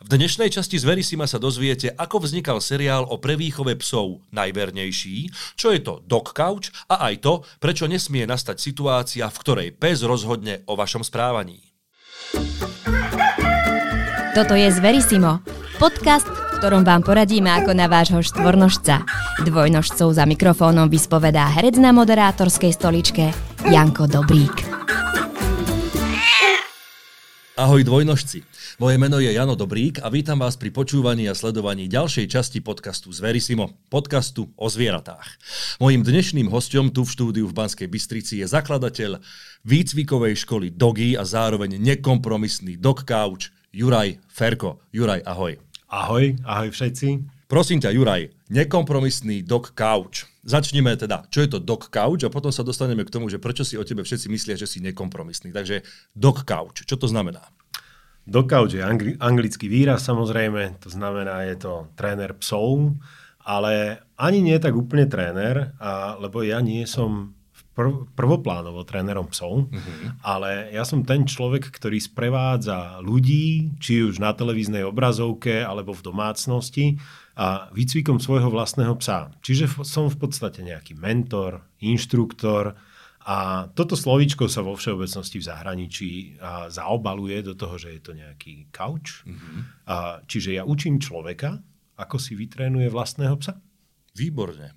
V dnešnej časti z Verisima sa dozviete, ako vznikal seriál o prevýchove psov Najvernejší, čo je to dog couch a aj to, prečo nesmie nastať situácia, v ktorej pes rozhodne o vašom správaní. Toto je Zverisimo, podcast, v ktorom vám poradíme ako na vášho štvornožca. Dvojnožcov za mikrofónom vyspovedá herec na moderátorskej stoličke Janko Dobrík. Ahoj dvojnožci. Moje meno je Jano Dobrík a vítam vás pri počúvaní a sledovaní ďalšej časti podcastu Zverisimo, podcastu o zvieratách. Mojím dnešným hostom tu v štúdiu v Banskej Bystrici je zakladateľ výcvikovej školy Dogy a zároveň nekompromisný dog couch Juraj Ferko. Juraj, ahoj. Ahoj, ahoj všetci. Prosím ťa, Juraj, nekompromisný dog couch. Začneme teda, čo je to dog couch a potom sa dostaneme k tomu, že prečo si o tebe všetci myslia, že si nekompromisný. Takže dog couch, čo to znamená? Dogcouch je angli- anglický výraz samozrejme, to znamená, je to tréner psov, ale ani nie tak úplne tréner, a, lebo ja nie som prv, prvoplánovo trénerom psov, mm-hmm. ale ja som ten človek, ktorý sprevádza ľudí, či už na televíznej obrazovke alebo v domácnosti a výcvikom svojho vlastného psa. Čiže som v podstate nejaký mentor, inštruktor, a toto slovíčko sa vo všeobecnosti v zahraničí a zaobaluje do toho, že je to nejaký couch. Mm-hmm. A, čiže ja učím človeka, ako si vytrénuje vlastného psa. Výborne.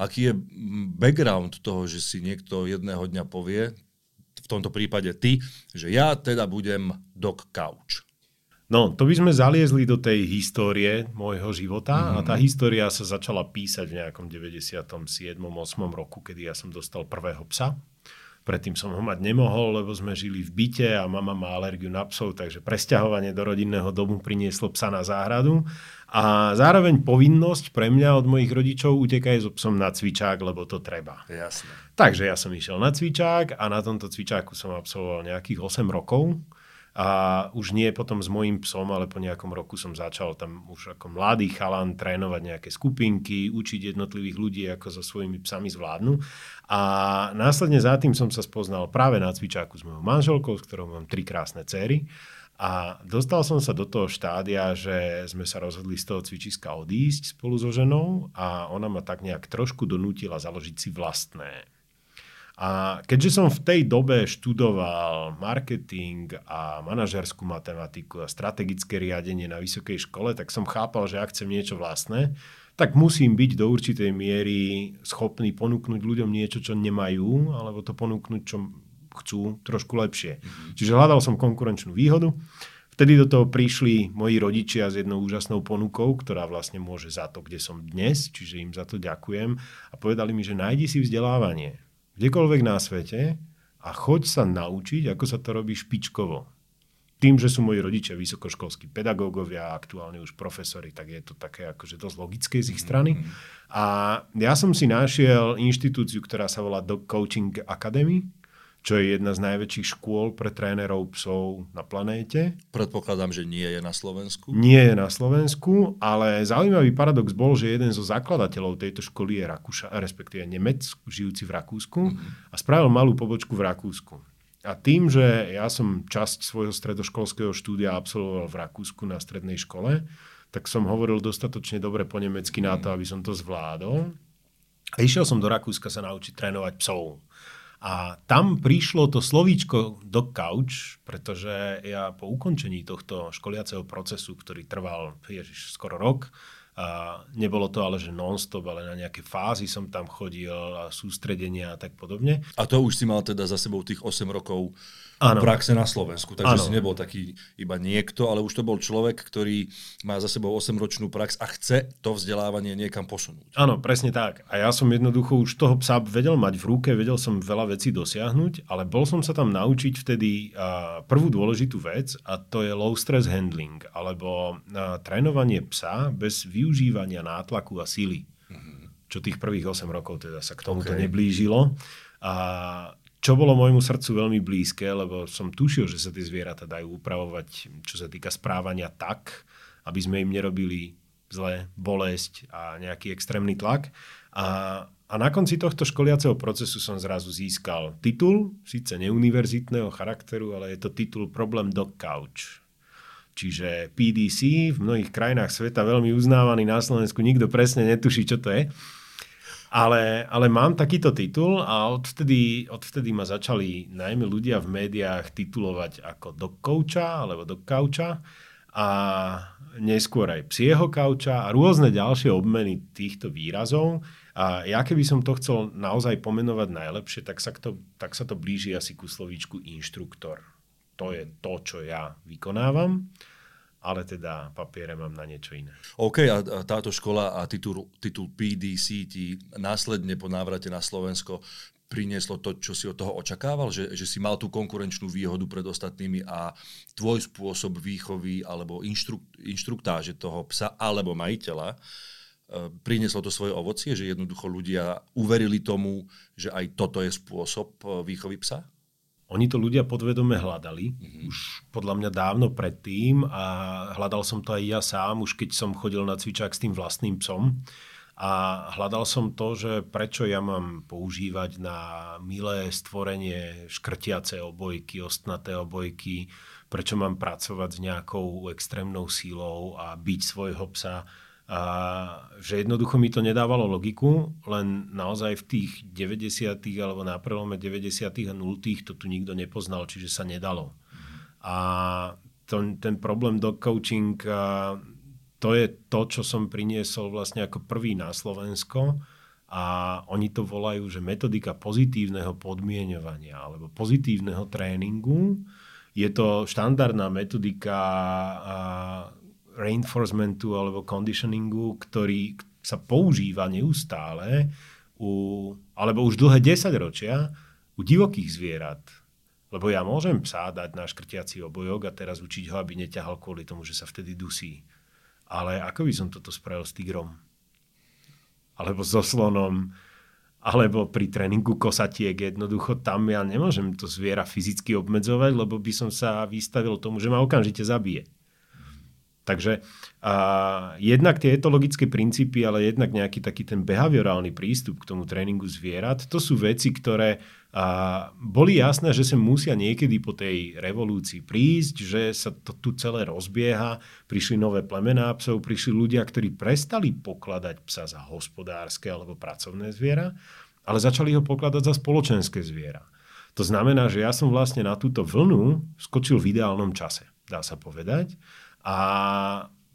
Aký je background toho, že si niekto jedného dňa povie, v tomto prípade ty, že ja teda budem dog couch? No, to by sme zaliezli do tej histórie môjho života mm. a tá mhm. história sa začala písať v nejakom 97. 8. roku, kedy ja som dostal prvého psa. Predtým som ho mať nemohol, lebo sme žili v byte a mama má alergiu na psov, takže presťahovanie do rodinného domu prinieslo psa na záhradu. A zároveň povinnosť pre mňa od mojich rodičov utekaj so psom na cvičák, lebo to treba. Jasne. Takže ja som išiel na cvičák a na tomto cvičáku som absolvoval nejakých 8 rokov. A už nie potom s mojím psom, ale po nejakom roku som začal tam už ako mladý chalan trénovať nejaké skupinky, učiť jednotlivých ľudí, ako so svojimi psami zvládnu. A následne za tým som sa spoznal práve na cvičáku s mojou manželkou, s ktorou mám tri krásne céry. A dostal som sa do toho štádia, že sme sa rozhodli z toho cvičiska odísť spolu so ženou a ona ma tak nejak trošku donútila založiť si vlastné. A keďže som v tej dobe študoval marketing a manažerskú matematiku a strategické riadenie na vysokej škole, tak som chápal, že ak chcem niečo vlastné, tak musím byť do určitej miery schopný ponúknuť ľuďom niečo, čo nemajú, alebo to ponúknuť, čo chcú trošku lepšie. Mm-hmm. Čiže hľadal som konkurenčnú výhodu. Vtedy do toho prišli moji rodičia s jednou úžasnou ponukou, ktorá vlastne môže za to, kde som dnes, čiže im za to ďakujem. A povedali mi, že nájdi si vzdelávanie kdekoľvek na svete a choď sa naučiť, ako sa to robí špičkovo. Tým, že sú moji rodičia vysokoškolskí pedagógovia a aktuálne už profesori, tak je to také akože dosť logické z ich strany. Mm-hmm. A ja som si našiel inštitúciu, ktorá sa volá Dog Coaching Academy, čo je jedna z najväčších škôl pre trénerov psov na planéte. Predpokladám, že nie je na Slovensku. Nie je na Slovensku, ale zaujímavý paradox bol, že jeden zo zakladateľov tejto školy je Rakúša, respektíve Nemec, žijúci v Rakúsku mm-hmm. a spravil malú pobočku v Rakúsku. A tým, že ja som časť svojho stredoškolského štúdia absolvoval v Rakúsku na strednej škole, tak som hovoril dostatočne dobre po nemecky mm. na to, aby som to zvládol. A išiel som do Rakúska sa naučiť trénovať psov. A tam prišlo to slovíčko do couch, pretože ja po ukončení tohto školiaceho procesu, ktorý trval ježiš, skoro rok, a nebolo to ale, že non-stop, ale na nejaké fázy som tam chodil a sústredenia a tak podobne. A to už si mal teda za sebou tých 8 rokov ano. praxe na Slovensku. Takže ano. si nebol taký iba niekto, ale už to bol človek, ktorý má za sebou 8-ročnú prax a chce to vzdelávanie niekam posunúť. Áno, presne tak. A ja som jednoducho už toho psa vedel mať v ruke, vedel som veľa vecí dosiahnuť, ale bol som sa tam naučiť vtedy prvú dôležitú vec a to je low stress handling, alebo trénovanie psa bez využívania nátlaku a síly. Mm-hmm. Čo tých prvých 8 rokov teda sa k tomuto okay. neblížilo. A čo bolo môjmu srdcu veľmi blízke, lebo som tušil, že sa tie zvieratá dajú upravovať, čo sa týka správania tak, aby sme im nerobili zle, bolesť a nejaký extrémny tlak. A, a na konci tohto školiaceho procesu som zrazu získal titul, síce neuniverzitného charakteru, ale je to titul Problem Dog Couch. Čiže PDC v mnohých krajinách sveta veľmi uznávaný, na Slovensku nikto presne netuší, čo to je. Ale, ale mám takýto titul a odvtedy, odvtedy ma začali najmä ľudia v médiách titulovať ako dog coacha alebo dog coucha a neskôr aj psieho kauča a rôzne ďalšie obmeny týchto výrazov. A ja keby som to chcel naozaj pomenovať najlepšie, tak sa, to, tak sa to blíži asi ku slovíčku inštruktor. To je to, čo ja vykonávam ale teda papiere mám na niečo iné. OK, a táto škola a titul, titul PDC ti následne po návrate na Slovensko prinieslo to, čo si od toho očakával? Že, že si mal tú konkurenčnú výhodu pred ostatnými a tvoj spôsob výchovy alebo inštruk, inštruktáže toho psa alebo majiteľa e, prinieslo to svoje ovocie, že jednoducho ľudia uverili tomu, že aj toto je spôsob e, výchovy psa? Oni to ľudia podvedome hľadali, mm-hmm. už podľa mňa dávno predtým a hľadal som to aj ja sám, už keď som chodil na cvičák s tým vlastným psom. A hľadal som to, že prečo ja mám používať na milé stvorenie škrtiace obojky, ostnaté obojky, prečo mám pracovať s nejakou extrémnou sílou a byť svojho psa a že jednoducho mi to nedávalo logiku, len naozaj v tých 90. alebo na prelome 90. a 0. to tu nikto nepoznal, čiže sa nedalo. A to, ten problém do coaching, to je to, čo som priniesol vlastne ako prvý na Slovensko a oni to volajú, že metodika pozitívneho podmienovania alebo pozitívneho tréningu. Je to štandardná metodika reinforcementu alebo conditioningu, ktorý sa používa neustále, u, alebo už dlhé 10 ročia u divokých zvierat. Lebo ja môžem psa dať na škrtiaci obojok a teraz učiť ho, aby neťahal kvôli tomu, že sa vtedy dusí. Ale ako by som toto spravil s tigrom? Alebo so slonom? Alebo pri tréningu kosatiek jednoducho tam ja nemôžem to zviera fyzicky obmedzovať, lebo by som sa vystavil tomu, že ma okamžite zabije. Takže a, jednak tie etologické princípy, ale jednak nejaký taký ten behaviorálny prístup k tomu tréningu zvierat, to sú veci, ktoré a, boli jasné, že sa musia niekedy po tej revolúcii prísť, že sa to tu celé rozbieha, prišli nové plemená psov, prišli ľudia, ktorí prestali pokladať psa za hospodárske alebo pracovné zviera, ale začali ho pokladať za spoločenské zviera. To znamená, že ja som vlastne na túto vlnu skočil v ideálnom čase, dá sa povedať. A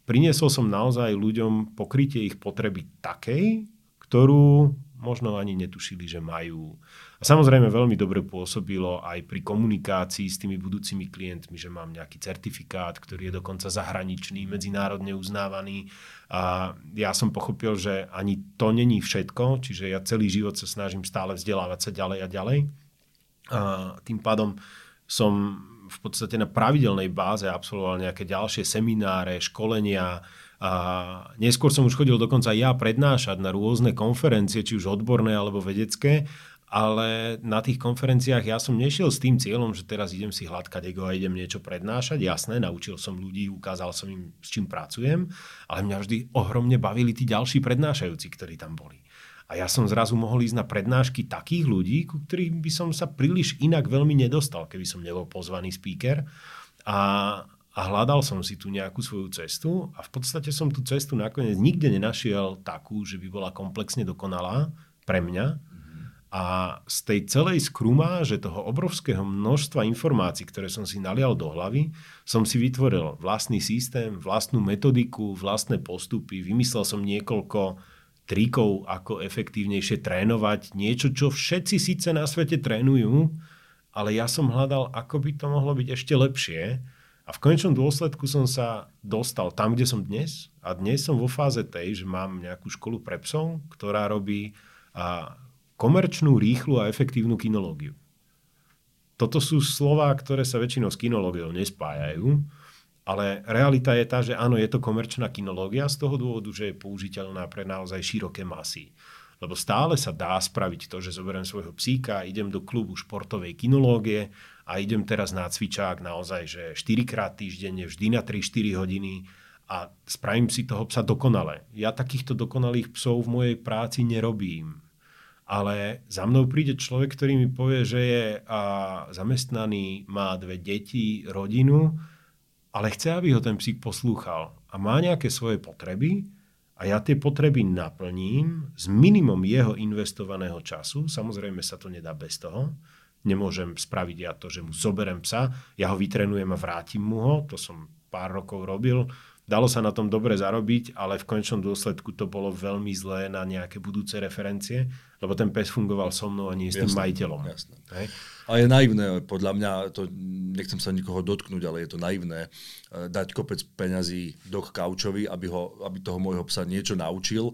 priniesol som naozaj ľuďom pokrytie ich potreby takej, ktorú možno ani netušili, že majú. A samozrejme veľmi dobre pôsobilo aj pri komunikácii s tými budúcimi klientmi, že mám nejaký certifikát, ktorý je dokonca zahraničný, medzinárodne uznávaný. A ja som pochopil, že ani to není všetko, čiže ja celý život sa snažím stále vzdelávať sa ďalej a ďalej. A tým pádom som v podstate na pravidelnej báze absolvoval nejaké ďalšie semináre, školenia. A neskôr som už chodil dokonca ja prednášať na rôzne konferencie, či už odborné alebo vedecké, ale na tých konferenciách ja som nešiel s tým cieľom, že teraz idem si hladkať ego a idem niečo prednášať. Jasné, naučil som ľudí, ukázal som im, s čím pracujem, ale mňa vždy ohromne bavili tí ďalší prednášajúci, ktorí tam boli. A ja som zrazu mohol ísť na prednášky takých ľudí, ku ktorým by som sa príliš inak veľmi nedostal, keby som nebol pozvaný speaker. A, a hľadal som si tu nejakú svoju cestu a v podstate som tú cestu nakoniec nikde nenašiel takú, že by bola komplexne dokonalá pre mňa. A z tej celej skrumáže toho obrovského množstva informácií, ktoré som si nalial do hlavy, som si vytvoril vlastný systém, vlastnú metodiku, vlastné postupy, vymyslel som niekoľko trikov, ako efektívnejšie trénovať. Niečo, čo všetci síce na svete trénujú, ale ja som hľadal, ako by to mohlo byť ešte lepšie. A v konečnom dôsledku som sa dostal tam, kde som dnes. A dnes som vo fáze tej, že mám nejakú školu pre psov, ktorá robí a, komerčnú, rýchlu a efektívnu kinológiu. Toto sú slova, ktoré sa väčšinou s kinológiou nespájajú, ale realita je tá, že áno, je to komerčná kinológia z toho dôvodu, že je použiteľná pre naozaj široké masy. Lebo stále sa dá spraviť to, že zoberiem svojho psíka, idem do klubu športovej kinológie a idem teraz na cvičák naozaj, že 4 krát týždenne, vždy na 3-4 hodiny a spravím si toho psa dokonale. Ja takýchto dokonalých psov v mojej práci nerobím. Ale za mnou príde človek, ktorý mi povie, že je a, zamestnaný, má dve deti, rodinu ale chce, aby ho ten psík poslúchal a má nejaké svoje potreby a ja tie potreby naplním s minimum jeho investovaného času. Samozrejme sa to nedá bez toho. Nemôžem spraviť ja to, že mu zoberem psa, ja ho vytrenujem a vrátim mu ho. To som pár rokov robil Dalo sa na tom dobre zarobiť, ale v konečnom dôsledku to bolo veľmi zlé na nejaké budúce referencie, lebo ten pes fungoval so mnou a nie s tým jasné, majiteľom. Jasné. Hej? A je naivné, podľa mňa, to nechcem sa nikoho dotknúť, ale je to naivné, eh, dať kopec peňazí do kaučovi, aby, ho, aby toho môjho psa niečo naučil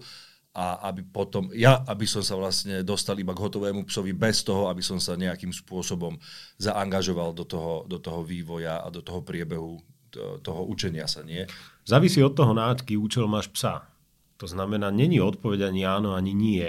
a aby potom, ja, aby som sa vlastne dostal iba k hotovému psovi bez toho, aby som sa nejakým spôsobom zaangažoval do toho, do toho vývoja a do toho priebehu toho učenia sa, nie? Závisí od toho, na aký účel máš psa. To znamená, není odpoveď ani áno, ani nie.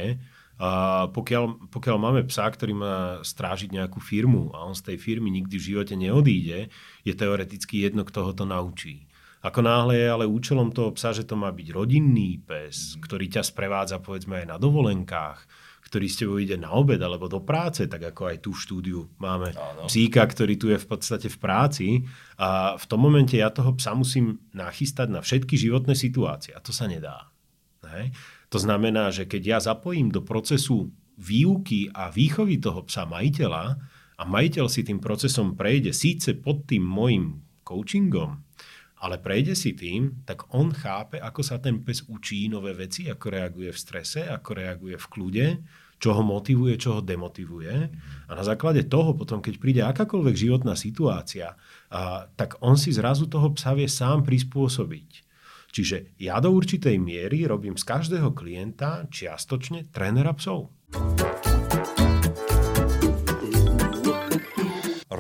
A pokiaľ, pokiaľ máme psa, ktorý má strážiť nejakú firmu a on z tej firmy nikdy v živote neodíde, je teoreticky jedno, kto ho to naučí. Ako náhle je ale účelom toho psa, že to má byť rodinný pes, ktorý ťa sprevádza povedzme aj na dovolenkách, ktorý s tebou ide na obed alebo do práce, tak ako aj tu v štúdiu máme Áno. psíka, ktorý tu je v podstate v práci a v tom momente ja toho psa musím nachystať na všetky životné situácie a to sa nedá. Hej. To znamená, že keď ja zapojím do procesu výuky a výchovy toho psa majiteľa a majiteľ si tým procesom prejde síce pod tým môjim coachingom, ale prejde si tým, tak on chápe, ako sa ten pes učí nové veci, ako reaguje v strese, ako reaguje v kľude, čo ho motivuje, čo ho demotivuje. A na základe toho potom, keď príde akákoľvek životná situácia, a, tak on si zrazu toho psa vie sám prispôsobiť. Čiže ja do určitej miery robím z každého klienta čiastočne trénera psov.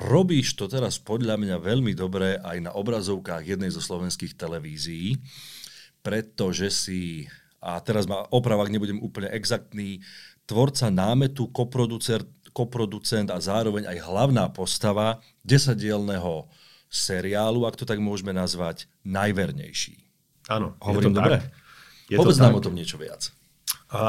Robíš to teraz podľa mňa veľmi dobre aj na obrazovkách jednej zo slovenských televízií, pretože si, a teraz ma oprav, ak nebudem úplne exaktný, tvorca námetu, koproducent, koproducent a zároveň aj hlavná postava desadielného seriálu, ak to tak môžeme nazvať, najvernejší. Áno, hovorím dobre? Je Povedz nám o tom niečo viac. A...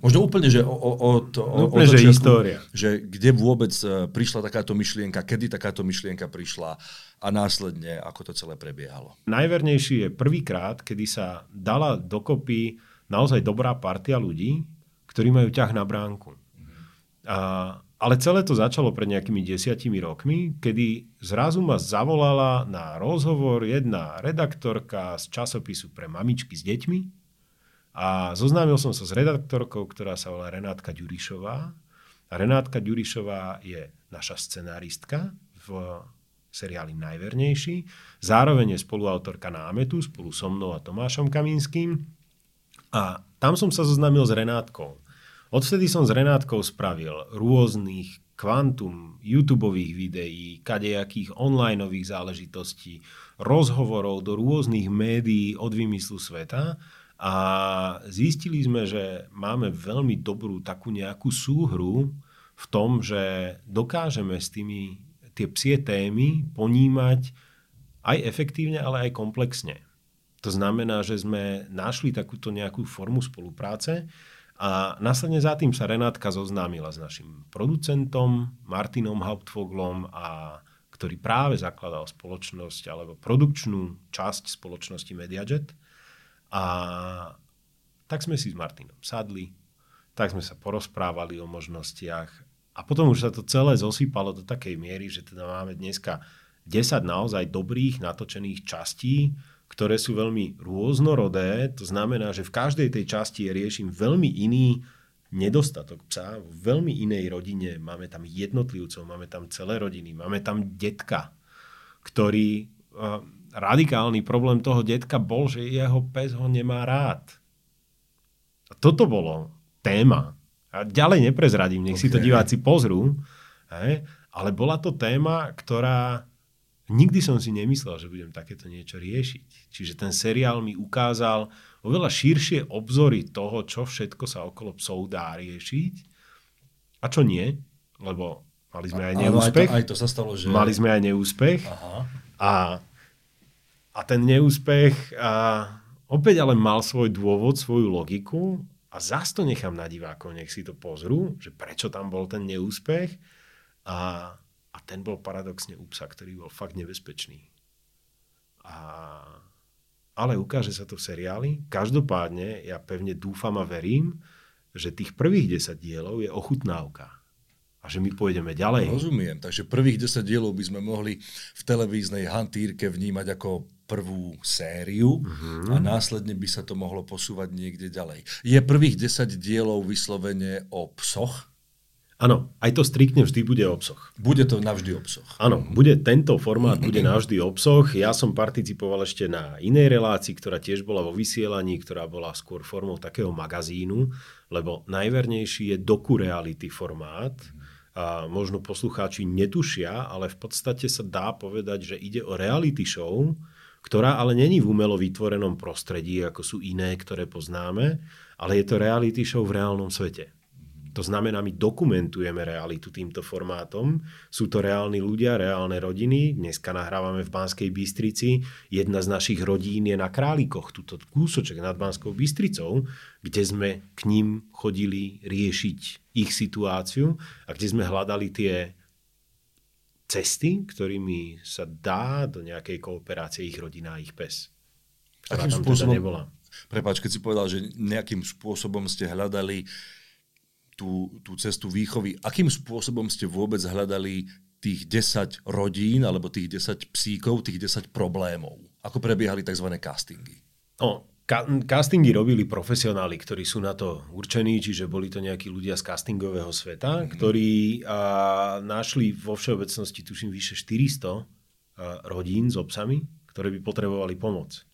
Možno úplne, že o, o, o, to, o, úplne, o že história. Že kde vôbec e, prišla takáto myšlienka, kedy takáto myšlienka prišla a následne ako to celé prebiehalo. Najvernejší je prvýkrát, kedy sa dala dokopy naozaj dobrá partia ľudí, ktorí majú ťah na bránku. A, ale celé to začalo pred nejakými desiatimi rokmi, kedy zrazu ma zavolala na rozhovor jedna redaktorka z časopisu pre mamičky s deťmi, a zoznámil som sa s redaktorkou, ktorá sa volá Renátka Ďurišová. A Renátka Ďurišová je naša scenáristka v seriáli Najvernejší. Zároveň je spoluautorka námetu spolu so mnou a Tomášom Kamínským. A tam som sa zoznámil s Renátkou. Odvtedy som s Renátkou spravil rôznych kvantum YouTube videí, kadejakých onlineových záležitostí, rozhovorov do rôznych médií od vymyslu sveta a zistili sme, že máme veľmi dobrú takú nejakú súhru v tom, že dokážeme s tými tie psie témy ponímať aj efektívne, ale aj komplexne. To znamená, že sme našli takúto nejakú formu spolupráce a následne za tým sa Renátka zoznámila s našim producentom Martinom Hauptvoglom, a ktorý práve zakladal spoločnosť alebo produkčnú časť spoločnosti Mediajet. A tak sme si s Martinom sadli, tak sme sa porozprávali o možnostiach a potom už sa to celé zosýpalo do takej miery, že teda máme dneska 10 naozaj dobrých natočených častí, ktoré sú veľmi rôznorodé. To znamená, že v každej tej časti riešim veľmi iný nedostatok psa, v veľmi inej rodine. Máme tam jednotlivcov, máme tam celé rodiny, máme tam detka, ktorý radikálny problém toho detka bol, že jeho pes ho nemá rád. A toto bolo téma. A ďalej neprezradím, nech okay. si to diváci pozrú. Hej? Ale bola to téma, ktorá nikdy som si nemyslel, že budem takéto niečo riešiť. Čiže ten seriál mi ukázal oveľa širšie obzory toho, čo všetko sa okolo psov dá riešiť a čo nie, lebo mali sme aj neúspech. Aj to, aj to sa stalo, že... Mali sme aj neúspech. Aha. A a ten neúspech a opäť ale mal svoj dôvod, svoju logiku a zás to nechám na divákov, nech si to pozrú, že prečo tam bol ten neúspech a, a ten bol paradoxne u psa, ktorý bol fakt nebezpečný. A, ale ukáže sa to v seriáli. Každopádne ja pevne dúfam a verím, že tých prvých 10 dielov je ochutnávka a že my pôjdeme ďalej. Rozumiem, takže prvých 10 dielov by sme mohli v televíznej hantírke vnímať ako prvú sériu uh-huh. a následne by sa to mohlo posúvať niekde ďalej. Je prvých 10 dielov vyslovene o psoch? Áno, aj to striktne vždy bude o psoch. Bude to navždy o psoch. Áno, bude tento formát bude navždy o psoch. Ja som participoval ešte na inej relácii, ktorá tiež bola vo vysielaní, ktorá bola skôr formou takého magazínu, lebo najvernejší je doku-reality formát. A možno poslucháči netušia, ale v podstate sa dá povedať, že ide o reality show, ktorá ale není v umelo vytvorenom prostredí, ako sú iné, ktoré poznáme, ale je to reality show v reálnom svete. To znamená, my dokumentujeme realitu týmto formátom. Sú to reálni ľudia, reálne rodiny. Dneska nahrávame v Banskej Bystrici. Jedna z našich rodín je na Králikoch, tuto kúsoček nad Banskou Bystricou, kde sme k ním chodili riešiť ich situáciu a kde sme hľadali tie cesty, ktorými sa dá do nejakej kooperácie ich rodina a ich pes. Ktorá Akým teda spôsobom, teda nebola. Prepač, keď si povedal, že nejakým spôsobom ste hľadali tú, tú cestu výchovy. Akým spôsobom ste vôbec hľadali tých 10 rodín alebo tých 10 psíkov, tých 10 problémov? Ako prebiehali tzv. castingy? No, castingy robili profesionáli, ktorí sú na to určení, čiže boli to nejakí ľudia z castingového sveta, mm-hmm. ktorí a, našli vo všeobecnosti, tuším, vyše 400 a, rodín s obsami, ktoré by potrebovali pomoc.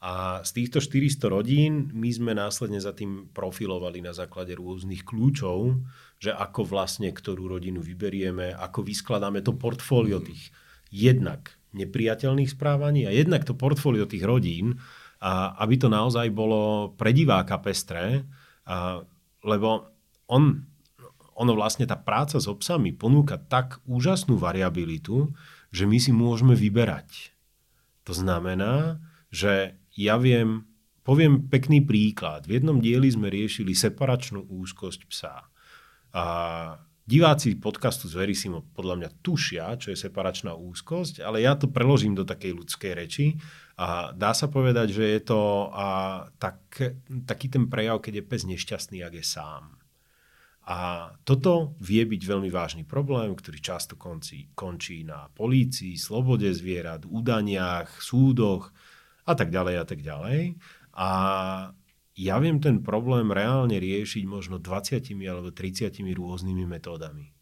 A z týchto 400 rodín my sme následne za tým profilovali na základe rôznych kľúčov, že ako vlastne ktorú rodinu vyberieme, ako vyskladáme to portfólio tých jednak nepriateľných správaní a jednak to portfólio tých rodín, a aby to naozaj bolo pre diváka pestré, a, lebo on, ono vlastne tá práca s obsami ponúka tak úžasnú variabilitu, že my si môžeme vyberať. To znamená, že ja viem, poviem pekný príklad. V jednom dieli sme riešili separačnú úzkosť psa. A diváci podcastu z Verisimo podľa mňa tušia, čo je separačná úzkosť, ale ja to preložím do takej ľudskej reči. A dá sa povedať, že je to a, tak, taký ten prejav, keď je pes nešťastný, ak je sám. A toto vie byť veľmi vážny problém, ktorý často končí, končí na polícii, slobode zvierat, údaniach, súdoch a tak ďalej a tak ďalej. A ja viem ten problém reálne riešiť možno 20 alebo 30 rôznymi metódami.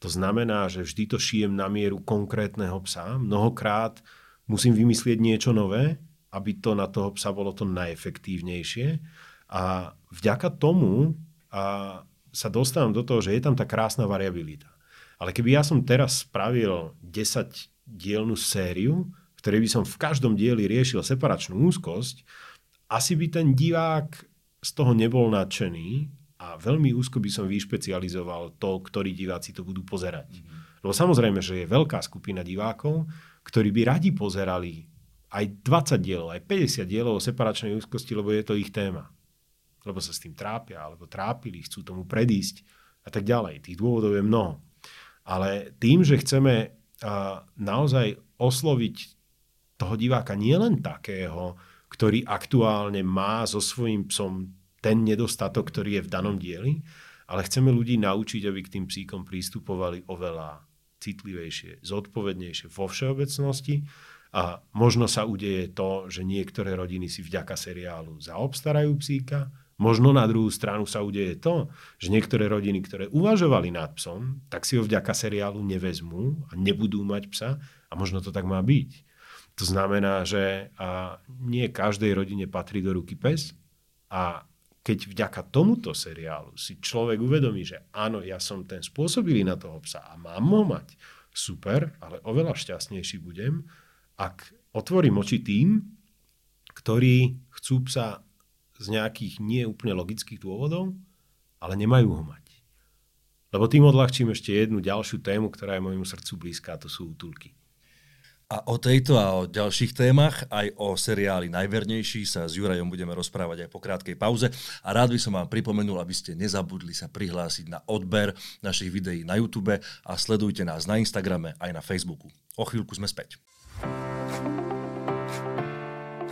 To znamená, že vždy to šijem na mieru konkrétneho psa. Mnohokrát musím vymyslieť niečo nové, aby to na toho psa bolo to najefektívnejšie. A vďaka tomu a sa dostávam do toho, že je tam tá krásna variabilita. Ale keby ja som teraz spravil 10 dielnú sériu, ktorý by som v každom dieli riešil separačnú úzkosť, asi by ten divák z toho nebol nadšený a veľmi úzko by som vyšpecializoval to, ktorí diváci to budú pozerať. Mm-hmm. Lebo samozrejme, že je veľká skupina divákov, ktorí by radi pozerali aj 20 dielov, aj 50 dielov o separačnej úzkosti, lebo je to ich téma. Lebo sa s tým trápia, alebo trápili, chcú tomu predísť a tak ďalej. Tých dôvodov je mnoho. Ale tým, že chceme naozaj osloviť toho diváka nie len takého, ktorý aktuálne má so svojím psom ten nedostatok, ktorý je v danom dieli, ale chceme ľudí naučiť, aby k tým psíkom prístupovali oveľa citlivejšie, zodpovednejšie vo všeobecnosti a možno sa udeje to, že niektoré rodiny si vďaka seriálu zaobstarajú psíka, možno na druhú stranu sa udeje to, že niektoré rodiny, ktoré uvažovali nad psom, tak si ho vďaka seriálu nevezmú a nebudú mať psa a možno to tak má byť. To znamená, že a nie každej rodine patrí do ruky pes a keď vďaka tomuto seriálu si človek uvedomí, že áno, ja som ten spôsobilý na toho psa a mám ho mať, super, ale oveľa šťastnejší budem, ak otvorím oči tým, ktorí chcú psa z nejakých nie úplne logických dôvodov, ale nemajú ho mať. Lebo tým odľahčím ešte jednu ďalšiu tému, ktorá je môjmu srdcu blízka, a to sú útulky. A o tejto a o ďalších témach, aj o seriáli Najvernejší sa s Jurajom budeme rozprávať aj po krátkej pauze. A rád by som vám pripomenul, aby ste nezabudli sa prihlásiť na odber našich videí na YouTube a sledujte nás na Instagrame aj na Facebooku. O chvíľku sme späť.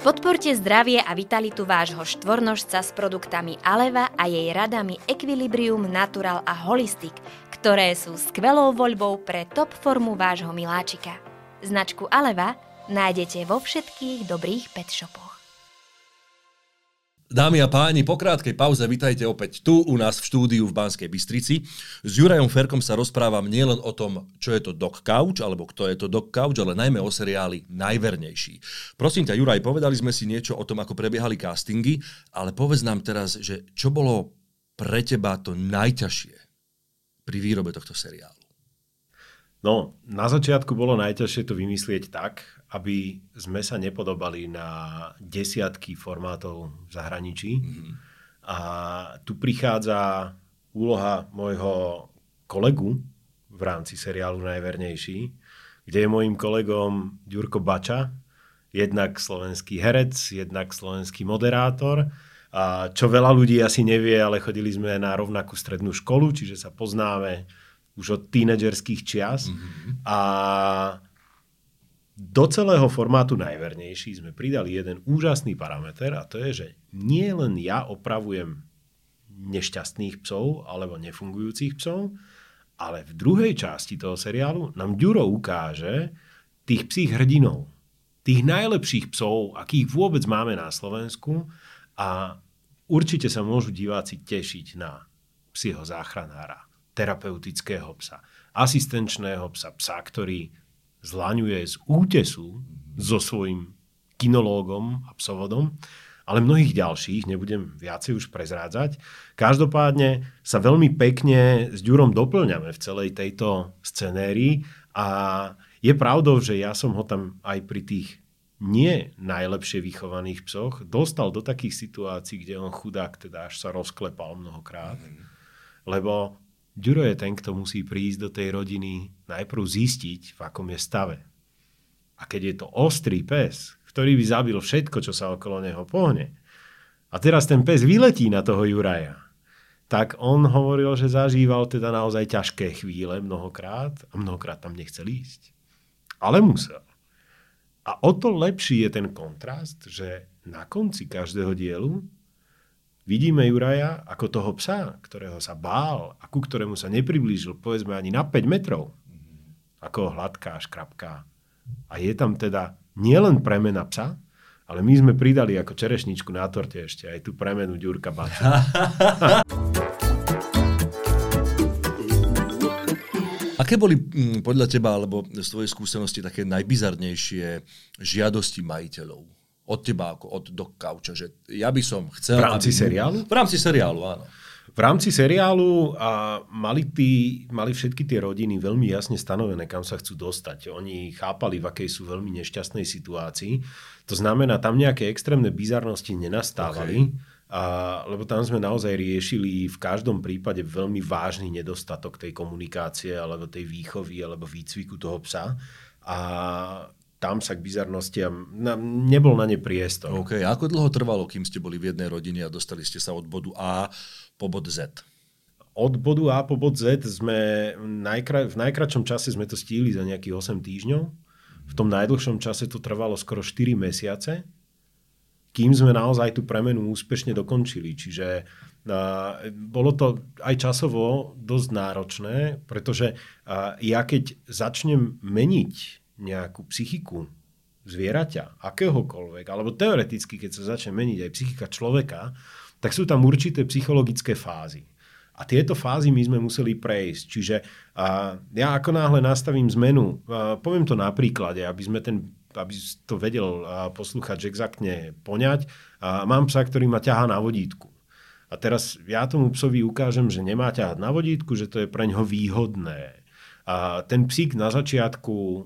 Podporte zdravie a vitalitu vášho štvornožca s produktami Aleva a jej radami Equilibrium Natural a Holistic, ktoré sú skvelou voľbou pre top formu vášho miláčika. Značku Aleva nájdete vo všetkých dobrých pet shopoch. Dámy a páni, po krátkej pauze vitajte opäť tu u nás v štúdiu v Banskej Bystrici. S Jurajom Ferkom sa rozprávam nielen o tom, čo je to Dog Couch, alebo kto je to Dog Couch, ale najmä o seriáli Najvernejší. Prosím ťa, Juraj, povedali sme si niečo o tom, ako prebiehali castingy, ale povedz nám teraz, že čo bolo pre teba to najťažšie pri výrobe tohto seriálu? No, na začiatku bolo najťažšie to vymyslieť tak, aby sme sa nepodobali na desiatky formátov v zahraničí. Mm-hmm. A tu prichádza úloha môjho kolegu v rámci seriálu Najvernejší, kde je môjim kolegom Ďurko Bača, jednak slovenský herec, jednak slovenský moderátor. A čo veľa ľudí asi nevie, ale chodili sme na rovnakú strednú školu, čiže sa poznáme už od tínedžerských čias. Mm-hmm. A do celého formátu najvernejší sme pridali jeden úžasný parameter a to je, že nie len ja opravujem nešťastných psov alebo nefungujúcich psov, ale v druhej časti toho seriálu nám Ďuro ukáže tých psích hrdinov. Tých najlepších psov, akých vôbec máme na Slovensku a určite sa môžu diváci tešiť na psieho záchranára terapeutického psa, asistenčného psa, psa, ktorý zlaňuje z útesu so svojím kinológom a psovodom, ale mnohých ďalších, nebudem viacej už prezrádzať. Každopádne sa veľmi pekne s Ďurom doplňame v celej tejto scenérii a je pravdou, že ja som ho tam aj pri tých nie najlepšie vychovaných psoch dostal do takých situácií, kde on chudák teda až sa rozklepal mnohokrát. Mm. Lebo Ďuro je ten, kto musí prísť do tej rodiny najprv zistiť, v akom je stave. A keď je to ostrý pes, ktorý by zabil všetko, čo sa okolo neho pohne, a teraz ten pes vyletí na toho Juraja, tak on hovoril, že zažíval teda naozaj ťažké chvíle mnohokrát a mnohokrát tam nechcel ísť. Ale musel. A o to lepší je ten kontrast, že na konci každého dielu Vidíme Juraja ako toho psa, ktorého sa bál a ku ktorému sa nepriblížil, povedzme ani na 5 metrov. Ako hladká škrapká. A je tam teda nielen premena psa, ale my sme pridali ako čerešničku na torte ešte aj tú premenu Ďurka Bača. Aké boli mm, podľa teba, alebo z tvojej skúsenosti, také najbizarnejšie žiadosti majiteľov? Od teba ako od Doc Coucha, že ja by som chcel... V rámci aby... seriálu? V rámci seriálu, áno. V rámci seriálu a mali, tí, mali všetky tie rodiny veľmi jasne stanovené, kam sa chcú dostať. Oni chápali, v akej sú veľmi nešťastnej situácii. To znamená, tam nejaké extrémne bizarnosti nenastávali, okay. a, lebo tam sme naozaj riešili v každom prípade veľmi vážny nedostatok tej komunikácie, alebo tej výchovy, alebo výcviku toho psa. A tam sa k bizarnostiam, na, nebol na ne priestor. OK, a ako dlho trvalo, kým ste boli v jednej rodine a dostali ste sa od bodu A po bod Z? Od bodu A po bod Z sme najkra- v najkračom čase sme to stíli za nejakých 8 týždňov. V tom najdlhšom čase to trvalo skoro 4 mesiace, kým sme naozaj tú premenu úspešne dokončili. Čiže uh, bolo to aj časovo dosť náročné, pretože uh, ja keď začnem meniť nejakú psychiku zvieraťa, akéhokoľvek, alebo teoreticky, keď sa začne meniť aj psychika človeka, tak sú tam určité psychologické fázy. A tieto fázy my sme museli prejsť. Čiže a, ja ako náhle nastavím zmenu, a, poviem to na príklade, aby sme ten aby to vedel posluchač exaktne poňať. A mám psa, ktorý ma ťahá na vodítku. A teraz ja tomu psovi ukážem, že nemá ťahať na vodítku, že to je pre ňoho výhodné. A ten psík na začiatku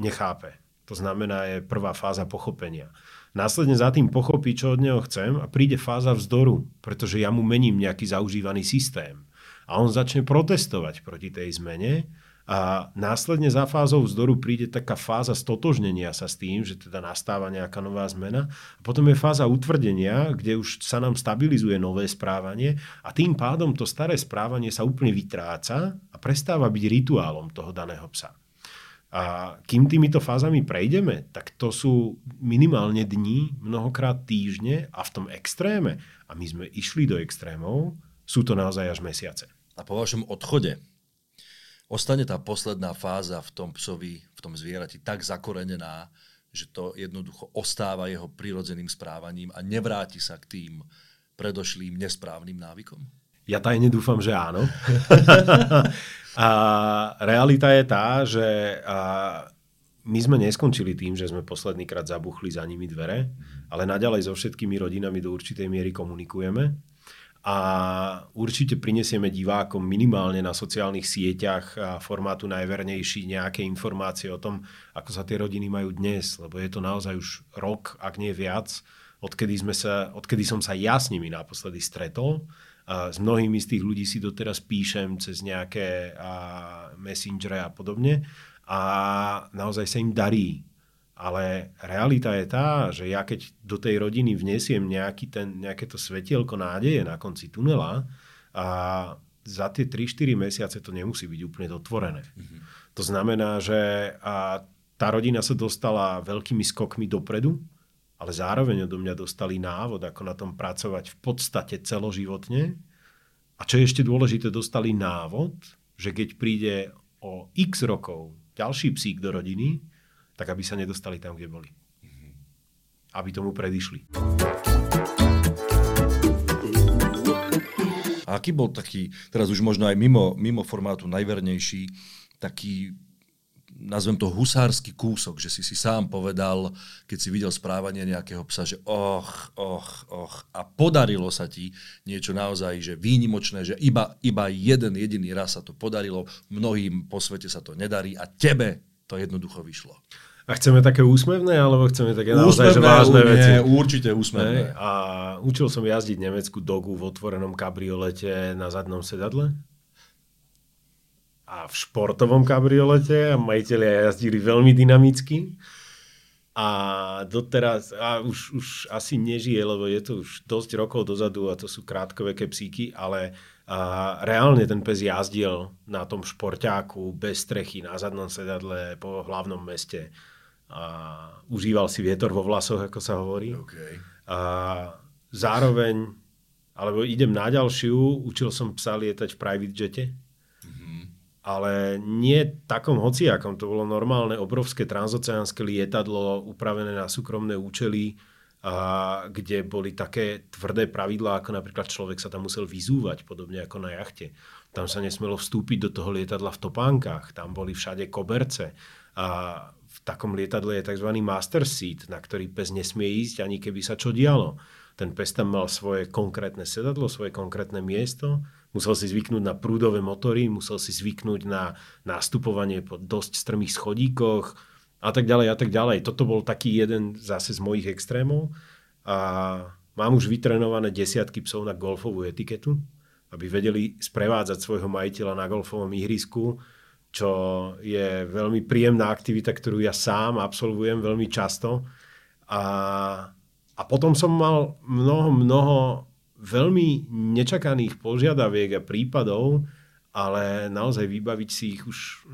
nechápe. To znamená, je prvá fáza pochopenia. Následne za tým pochopí, čo od neho chcem a príde fáza vzdoru, pretože ja mu mením nejaký zaužívaný systém. A on začne protestovať proti tej zmene a následne za fázou vzdoru príde taká fáza stotožnenia sa s tým, že teda nastáva nejaká nová zmena. A potom je fáza utvrdenia, kde už sa nám stabilizuje nové správanie a tým pádom to staré správanie sa úplne vytráca a prestáva byť rituálom toho daného psa. A kým týmito fázami prejdeme, tak to sú minimálne dní, mnohokrát týždne a v tom extréme, a my sme išli do extrémov, sú to naozaj až mesiace. A po vašom odchode ostane tá posledná fáza v tom psovi, v tom zvierati tak zakorenená, že to jednoducho ostáva jeho prirodzeným správaním a nevráti sa k tým predošlým nesprávnym návykom? Ja tajne dúfam, že áno. a realita je tá, že my sme neskončili tým, že sme posledný krát zabuchli za nimi dvere, ale naďalej so všetkými rodinami do určitej miery komunikujeme a určite prinesieme divákom minimálne na sociálnych sieťach a formátu najvernejší nejaké informácie o tom, ako sa tie rodiny majú dnes, lebo je to naozaj už rok, ak nie viac, odkedy, sme sa, odkedy som sa ja s nimi naposledy stretol a s mnohými z tých ľudí si doteraz píšem cez nejaké a, messengere a podobne a naozaj sa im darí. Ale realita je tá, že ja keď do tej rodiny vnesiem nejaký ten, nejaké to svetielko nádeje na konci tunela a za tie 3-4 mesiace to nemusí byť úplne dotvorené. Mm-hmm. To znamená, že a tá rodina sa dostala veľkými skokmi dopredu, ale zároveň odo mňa dostali návod, ako na tom pracovať v podstate celoživotne. A čo je ešte dôležité, dostali návod, že keď príde o x rokov ďalší psík do rodiny, tak aby sa nedostali tam, kde boli. Aby tomu predišli. A aký bol taký, teraz už možno aj mimo, mimo formátu najvernejší, taký nazvem to husársky kúsok, že si si sám povedal, keď si videl správanie nejakého psa, že och, och, och a podarilo sa ti niečo naozaj, že výnimočné, že iba, iba jeden jediný raz sa to podarilo, mnohým po svete sa to nedarí a tebe to jednoducho vyšlo. A chceme také úsmevné, alebo chceme také naozaj úsmevné, že vážne nie, veci? určite úsmevné. A učil som jazdiť nemeckú dogu v otvorenom kabriolete na zadnom sedadle a v športovom kabriolete a majiteľia jazdili veľmi dynamicky. A doteraz, a už, už asi nežije, lebo je to už dosť rokov dozadu a to sú krátkoveké psíky, ale a reálne ten pes jazdil na tom šporťáku bez strechy, na zadnom sedadle po hlavnom meste. A užíval si vietor vo vlasoch, ako sa hovorí. Okay. A zároveň, alebo idem na ďalšiu, učil som psa lietať v private jete ale nie takom hociakom. To bolo normálne obrovské transoceánske lietadlo upravené na súkromné účely, a kde boli také tvrdé pravidlá, ako napríklad človek sa tam musel vyzúvať, podobne ako na jachte. Tam sa nesmelo vstúpiť do toho lietadla v topánkach, tam boli všade koberce. A v takom lietadle je tzv. master seat, na ktorý pes nesmie ísť, ani keby sa čo dialo. Ten pes tam mal svoje konkrétne sedadlo, svoje konkrétne miesto, Musel si zvyknúť na prúdové motory, musel si zvyknúť na nástupovanie po dosť strmých schodíkoch a tak ďalej a tak ďalej. Toto bol taký jeden zase z mojich extrémov a mám už vytrenované desiatky psov na golfovú etiketu, aby vedeli sprevádzať svojho majiteľa na golfovom ihrisku, čo je veľmi príjemná aktivita, ktorú ja sám absolvujem veľmi často. A, a potom som mal mnoho, mnoho veľmi nečakaných požiadaviek a prípadov, ale naozaj vybaviť si ich už...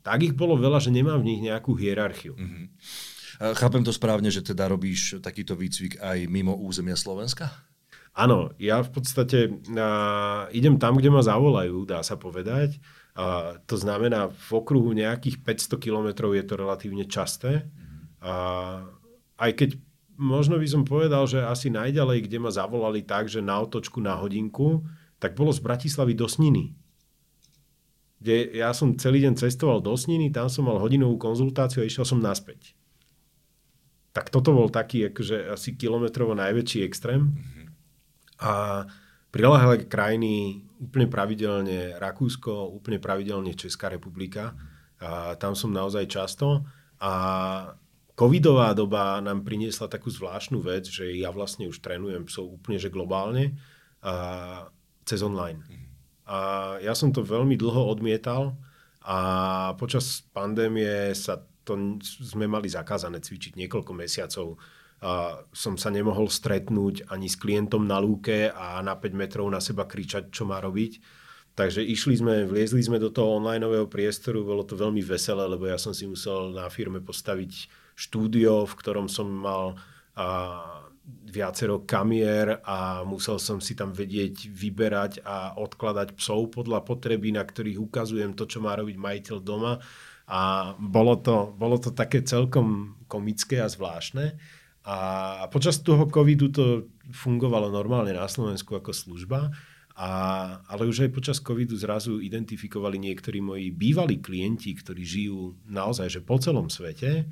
Tak ich bolo veľa, že nemám v nich nejakú hierarchiu. Mm-hmm. Chápem to správne, že teda robíš takýto výcvik aj mimo územia Slovenska? Áno, ja v podstate uh, idem tam, kde ma zavolajú, dá sa povedať. Uh, to znamená, v okruhu nejakých 500 kilometrov je to relatívne časté. Uh, aj keď možno by som povedal, že asi najďalej, kde ma zavolali tak, že na otočku na hodinku, tak bolo z Bratislavy do Sniny. Kde ja som celý deň cestoval do Sniny, tam som mal hodinovú konzultáciu a išiel som naspäť. Tak toto bol taký akože asi kilometrovo najväčší extrém. Mm-hmm. A prilahlé krajiny úplne pravidelne Rakúsko, úplne pravidelne Česká republika. A tam som naozaj často. A covidová doba nám priniesla takú zvláštnu vec, že ja vlastne už trénujem psov úplne že globálne a cez online. A ja som to veľmi dlho odmietal a počas pandémie sa to sme mali zakázané cvičiť niekoľko mesiacov. A som sa nemohol stretnúť ani s klientom na lúke a na 5 metrov na seba kričať, čo má robiť. Takže išli sme, vliezli sme do toho onlineového priestoru, bolo to veľmi veselé, lebo ja som si musel na firme postaviť štúdio, v ktorom som mal a, viacero kamier a musel som si tam vedieť vyberať a odkladať psov podľa potreby, na ktorých ukazujem to, čo má robiť majiteľ doma. A bolo to, bolo to také celkom komické a zvláštne. A počas toho covidu to fungovalo normálne na Slovensku ako služba. A, ale už aj počas covidu zrazu identifikovali niektorí moji bývalí klienti, ktorí žijú naozaj že po celom svete,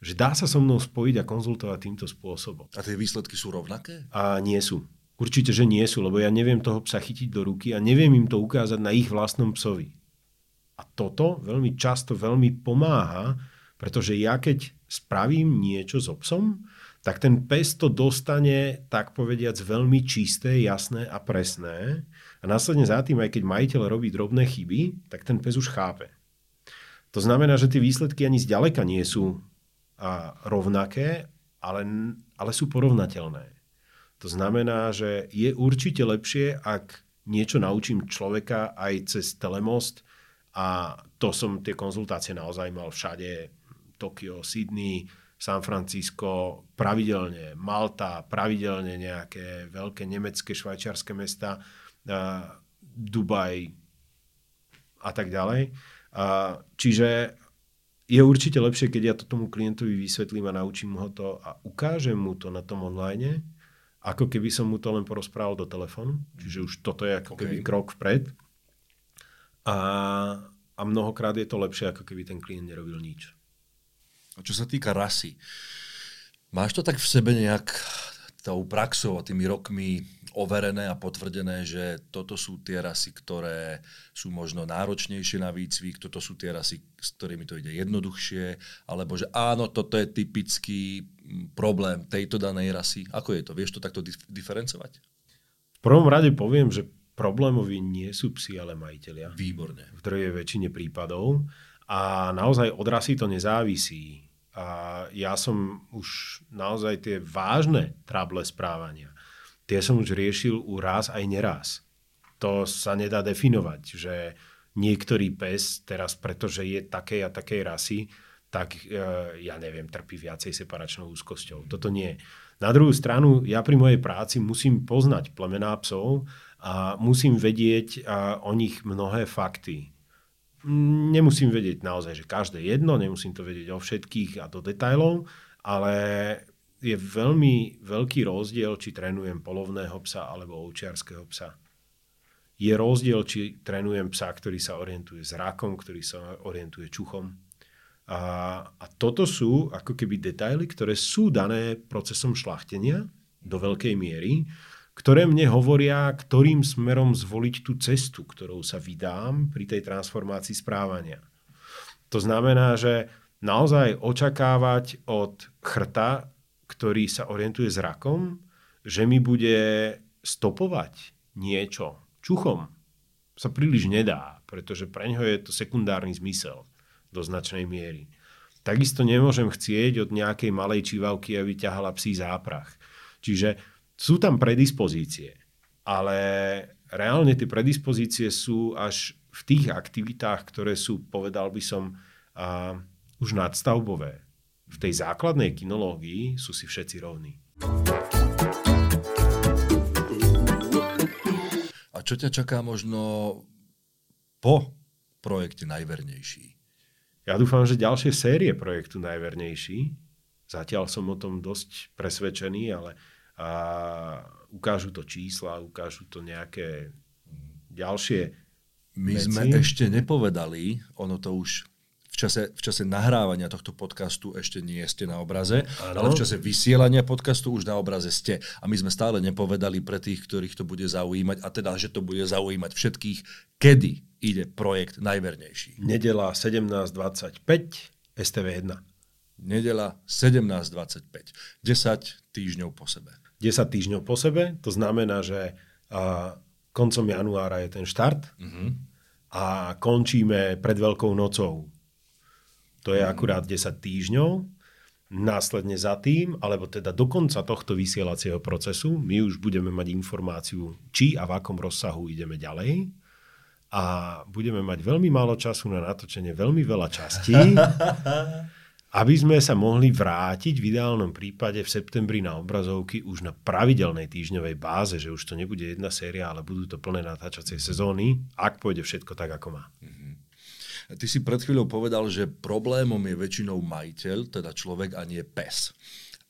že dá sa so mnou spojiť a konzultovať týmto spôsobom. A tie výsledky sú rovnaké? A nie sú. Určite, že nie sú, lebo ja neviem toho psa chytiť do ruky a neviem im to ukázať na ich vlastnom psovi. A toto veľmi často veľmi pomáha, pretože ja keď spravím niečo so psom, tak ten pes to dostane, tak povediac, veľmi čisté, jasné a presné. A následne za tým, aj keď majiteľ robí drobné chyby, tak ten pes už chápe. To znamená, že tie výsledky ani zďaleka nie sú a rovnaké, ale, ale sú porovnateľné. To znamená, že je určite lepšie, ak niečo naučím človeka aj cez telemost a to som tie konzultácie naozaj mal všade, Tokio, Sydney, San Francisco, pravidelne Malta, pravidelne nejaké veľké nemecké, švajčiarske mesta, Dubaj a tak ďalej. Čiže je určite lepšie, keď ja to tomu klientovi vysvetlím a naučím ho to a ukážem mu to na tom online, ako keby som mu to len porozprával do telefónu. Čiže už toto je ako keby okay. krok vpred. A, a mnohokrát je to lepšie, ako keby ten klient nerobil nič. A čo sa týka rasy, máš to tak v sebe nejak tou praxou a tými rokmi overené a potvrdené, že toto sú tie rasy, ktoré sú možno náročnejšie na výcvik, toto sú tie rasy, s ktorými to ide jednoduchšie, alebo že áno, toto je typický problém tejto danej rasy. Ako je to? Vieš to takto dif- diferencovať? V prvom rade poviem, že problémoví nie sú psi, ale majiteľia. Výborne. V druhej väčšine prípadov. A naozaj od rasy to nezávisí. A ja som už naozaj tie vážne trable správania, tie som už riešil u raz aj neraz. To sa nedá definovať, že niektorý pes teraz, pretože je takej a takej rasy, tak e, ja neviem, trpí viacej separačnou úzkosťou. Toto nie. Na druhú stranu, ja pri mojej práci musím poznať plemená psov a musím vedieť o nich mnohé fakty nemusím vedieť naozaj, že každé jedno, nemusím to vedieť o všetkých a do detajlov, ale je veľmi veľký rozdiel, či trénujem polovného psa alebo ovčiarského psa. Je rozdiel, či trénujem psa, ktorý sa orientuje zrakom, ktorý sa orientuje čuchom. A, a toto sú ako keby detaily, ktoré sú dané procesom šlachtenia do veľkej miery ktoré mne hovoria, ktorým smerom zvoliť tú cestu, ktorou sa vydám pri tej transformácii správania. To znamená, že naozaj očakávať od chrta, ktorý sa orientuje zrakom, že mi bude stopovať niečo čuchom, sa príliš nedá, pretože pre ňoho je to sekundárny zmysel do značnej miery. Takisto nemôžem chcieť od nejakej malej čívavky, aby ťahala psí záprach. Čiže sú tam predispozície, ale reálne tie predispozície sú až v tých aktivitách, ktoré sú, povedal by som, uh, už nadstavbové. V tej základnej kinológii sú si všetci rovní. A čo ťa čaká možno po projekte Najvernejší? Ja dúfam, že ďalšie série projektu Najvernejší. Zatiaľ som o tom dosť presvedčený, ale a ukážu to čísla, ukážu to nejaké ďalšie My veci. sme ešte nepovedali, ono to už v čase, v čase nahrávania tohto podcastu ešte nie ste na obraze, ano. ale v čase vysielania podcastu už na obraze ste. A my sme stále nepovedali pre tých, ktorých to bude zaujímať, a teda, že to bude zaujímať všetkých, kedy ide projekt najvernejší. Nedela 17.25, STV1. Nedela 17.25. 10 týždňov po sebe. 10 týždňov po sebe. To znamená, že a, koncom januára je ten štart uh-huh. a končíme pred Veľkou nocou. To je uh-huh. akurát 10 týždňov. Následne za tým, alebo teda do konca tohto vysielacieho procesu, my už budeme mať informáciu, či a v akom rozsahu ideme ďalej. a budeme mať veľmi málo času na natočenie veľmi veľa častí, aby sme sa mohli vrátiť v ideálnom prípade v septembri na obrazovky už na pravidelnej týždňovej báze, že už to nebude jedna séria, ale budú to plné natáčacie sezóny, ak pôjde všetko tak, ako má. Mm-hmm. Ty si pred chvíľou povedal, že problémom je väčšinou majiteľ, teda človek a nie pes.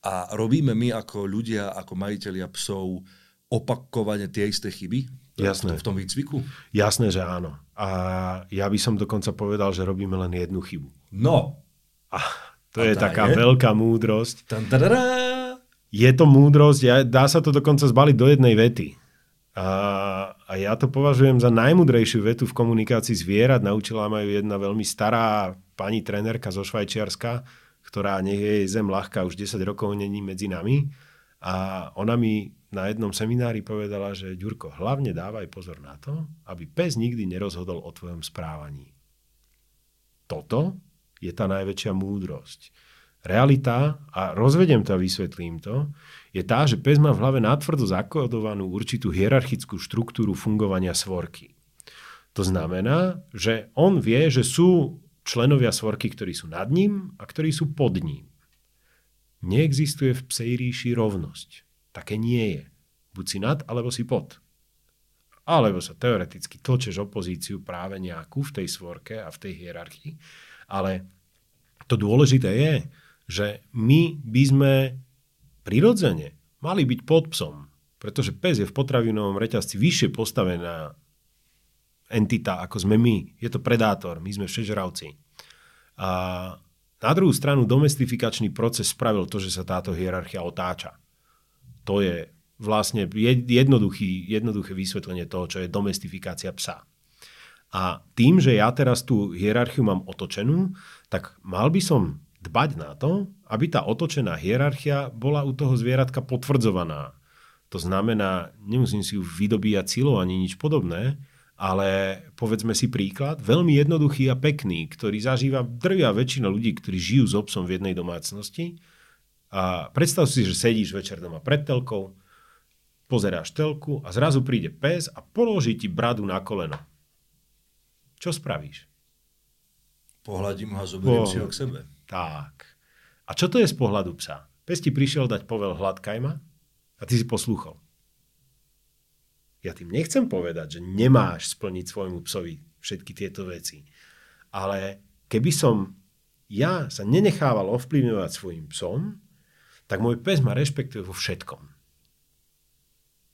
A robíme my ako ľudia, ako majiteľia psov opakovane tie isté chyby? Jasné. V tom výcviku? Jasné, že áno. A ja by som dokonca povedal, že robíme len jednu chybu. No. A to je taká je? veľká múdrosť. Je to múdrosť, dá sa to dokonca zbaliť do jednej vety. A, a ja to považujem za najmudrejšiu vetu v komunikácii zvierat. Naučila ma ju jedna veľmi stará pani trénerka zo Švajčiarska, ktorá nech je zem ľahká, už 10 rokov není medzi nami. A ona mi na jednom seminári povedala, že Ďurko, hlavne dávaj pozor na to, aby pes nikdy nerozhodol o tvojom správaní. Toto je tá najväčšia múdrosť. Realita, a rozvedem to a vysvetlím to, je tá, že pes má v hlave natvrdo zakodovanú určitú hierarchickú štruktúru fungovania svorky. To znamená, že on vie, že sú členovia svorky, ktorí sú nad ním a ktorí sú pod ním. Neexistuje v psej ríši rovnosť také nie je. Buď si nad, alebo si pod. Alebo sa teoreticky tlčeš opozíciu práve nejakú v tej svorke a v tej hierarchii. Ale to dôležité je, že my by sme prirodzene mali byť pod psom, pretože pes je v potravinovom reťazci vyššie postavená entita, ako sme my. Je to predátor, my sme všežravci. A na druhú stranu domestifikačný proces spravil to, že sa táto hierarchia otáča. To je vlastne jednoduchý, jednoduché vysvetlenie toho, čo je domestifikácia psa. A tým, že ja teraz tú hierarchiu mám otočenú, tak mal by som dbať na to, aby tá otočená hierarchia bola u toho zvieratka potvrdzovaná. To znamená, nemusím si ju vydobíjať silou ani nič podobné, ale povedzme si príklad, veľmi jednoduchý a pekný, ktorý zažíva drvia väčšina ľudí, ktorí žijú s obsom v jednej domácnosti, a predstav si, že sedíš večer doma pred telkou, pozeráš telku a zrazu príde pes a položí ti bradu na koleno. Čo spravíš? Pohľadím ho a zoberiem si ho k sebe. Tak. A čo to je z pohľadu psa? Pes ti prišiel dať povel hladkaj ma a ty si poslúchol. Ja tým nechcem povedať, že nemáš splniť svojmu psovi všetky tieto veci. Ale keby som ja sa nenechával ovplyvňovať svojim psom, tak môj pes ma rešpektuje vo všetkom.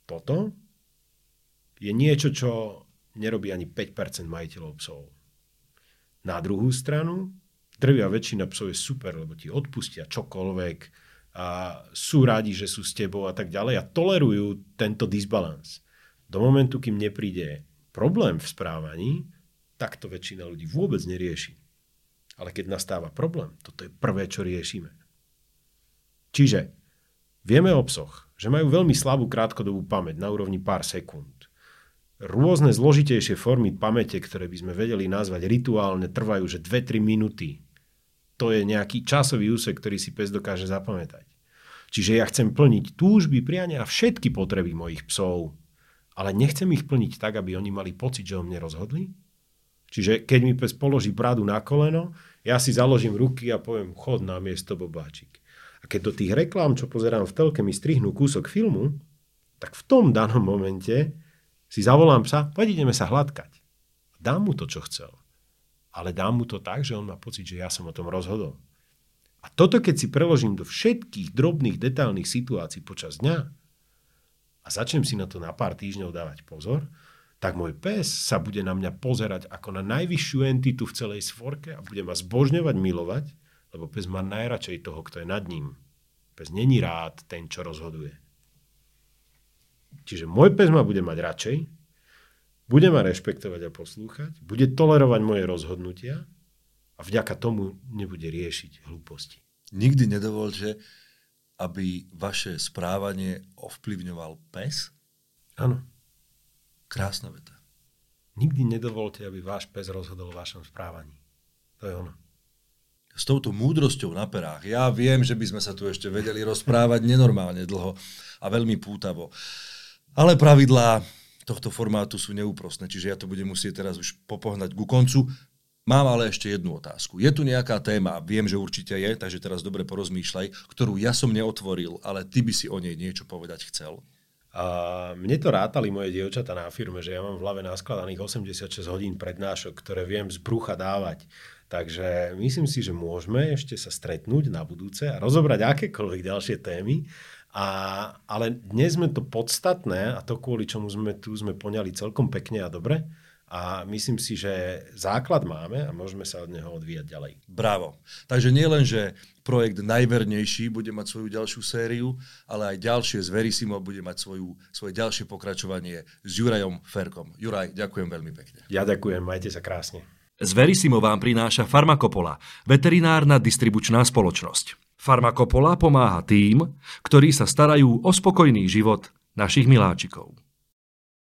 Toto je niečo, čo nerobí ani 5% majiteľov psov. Na druhú stranu, drvia väčšina psov je super, lebo ti odpustia čokoľvek a sú radi, že sú s tebou a tak ďalej a tolerujú tento disbalans. Do momentu, kým nepríde problém v správaní, tak to väčšina ľudí vôbec nerieši. Ale keď nastáva problém, toto je prvé, čo riešime. Čiže vieme o psoch, že majú veľmi slabú krátkodobú pamäť na úrovni pár sekúnd. Rôzne zložitejšie formy pamäte, ktoré by sme vedeli nazvať rituálne, trvajú že 2-3 minúty. To je nejaký časový úsek, ktorý si pes dokáže zapamätať. Čiže ja chcem plniť túžby, priania a všetky potreby mojich psov, ale nechcem ich plniť tak, aby oni mali pocit, že o mne rozhodli. Čiže keď mi pes položí bradu na koleno, ja si založím ruky a poviem, chod na miesto bobáčik. A keď do tých reklám, čo pozerám v telke, mi strihnú kúsok filmu, tak v tom danom momente si zavolám psa, poď ideme sa hladkať. Dám mu to, čo chcel. Ale dám mu to tak, že on má pocit, že ja som o tom rozhodol. A toto, keď si preložím do všetkých drobných, detailných situácií počas dňa a začnem si na to na pár týždňov dávať pozor, tak môj pes sa bude na mňa pozerať ako na najvyššiu entitu v celej svorke a bude ma zbožňovať, milovať lebo pes má najradšej toho, kto je nad ním. Pes není rád ten, čo rozhoduje. Čiže môj pes ma bude mať radšej, bude ma rešpektovať a poslúchať, bude tolerovať moje rozhodnutia a vďaka tomu nebude riešiť hlúposti. Nikdy nedovolte, aby vaše správanie ovplyvňoval pes? Áno. Krásna veta. Nikdy nedovolte, aby váš pes rozhodol o vašom správaní. To je ono s touto múdrosťou na perách. Ja viem, že by sme sa tu ešte vedeli rozprávať nenormálne dlho a veľmi pútavo. Ale pravidlá tohto formátu sú neúprostné, čiže ja to budem musieť teraz už popohnať ku koncu. Mám ale ešte jednu otázku. Je tu nejaká téma, viem, že určite je, takže teraz dobre porozmýšľaj, ktorú ja som neotvoril, ale ty by si o nej niečo povedať chcel? A mne to rátali moje dievčata na firme, že ja mám v hlave naskladaných 86 hodín prednášok, ktoré viem z brucha dávať. Takže myslím si, že môžeme ešte sa stretnúť na budúce a rozobrať akékoľvek ďalšie témy. A, ale dnes sme to podstatné a to kvôli čomu sme tu sme poňali celkom pekne a dobre. A myslím si, že základ máme a môžeme sa od neho odvíjať ďalej. Bravo. Takže nie len, že projekt Najvernejší bude mať svoju ďalšiu sériu, ale aj ďalšie z Verisimo bude mať svoju, svoje ďalšie pokračovanie s Jurajom Ferkom. Juraj, ďakujem veľmi pekne. Ja ďakujem, majte sa krásne. Z Verisimo vám prináša Farmakopola, veterinárna distribučná spoločnosť. Farmakopola pomáha tým, ktorí sa starajú o spokojný život našich miláčikov.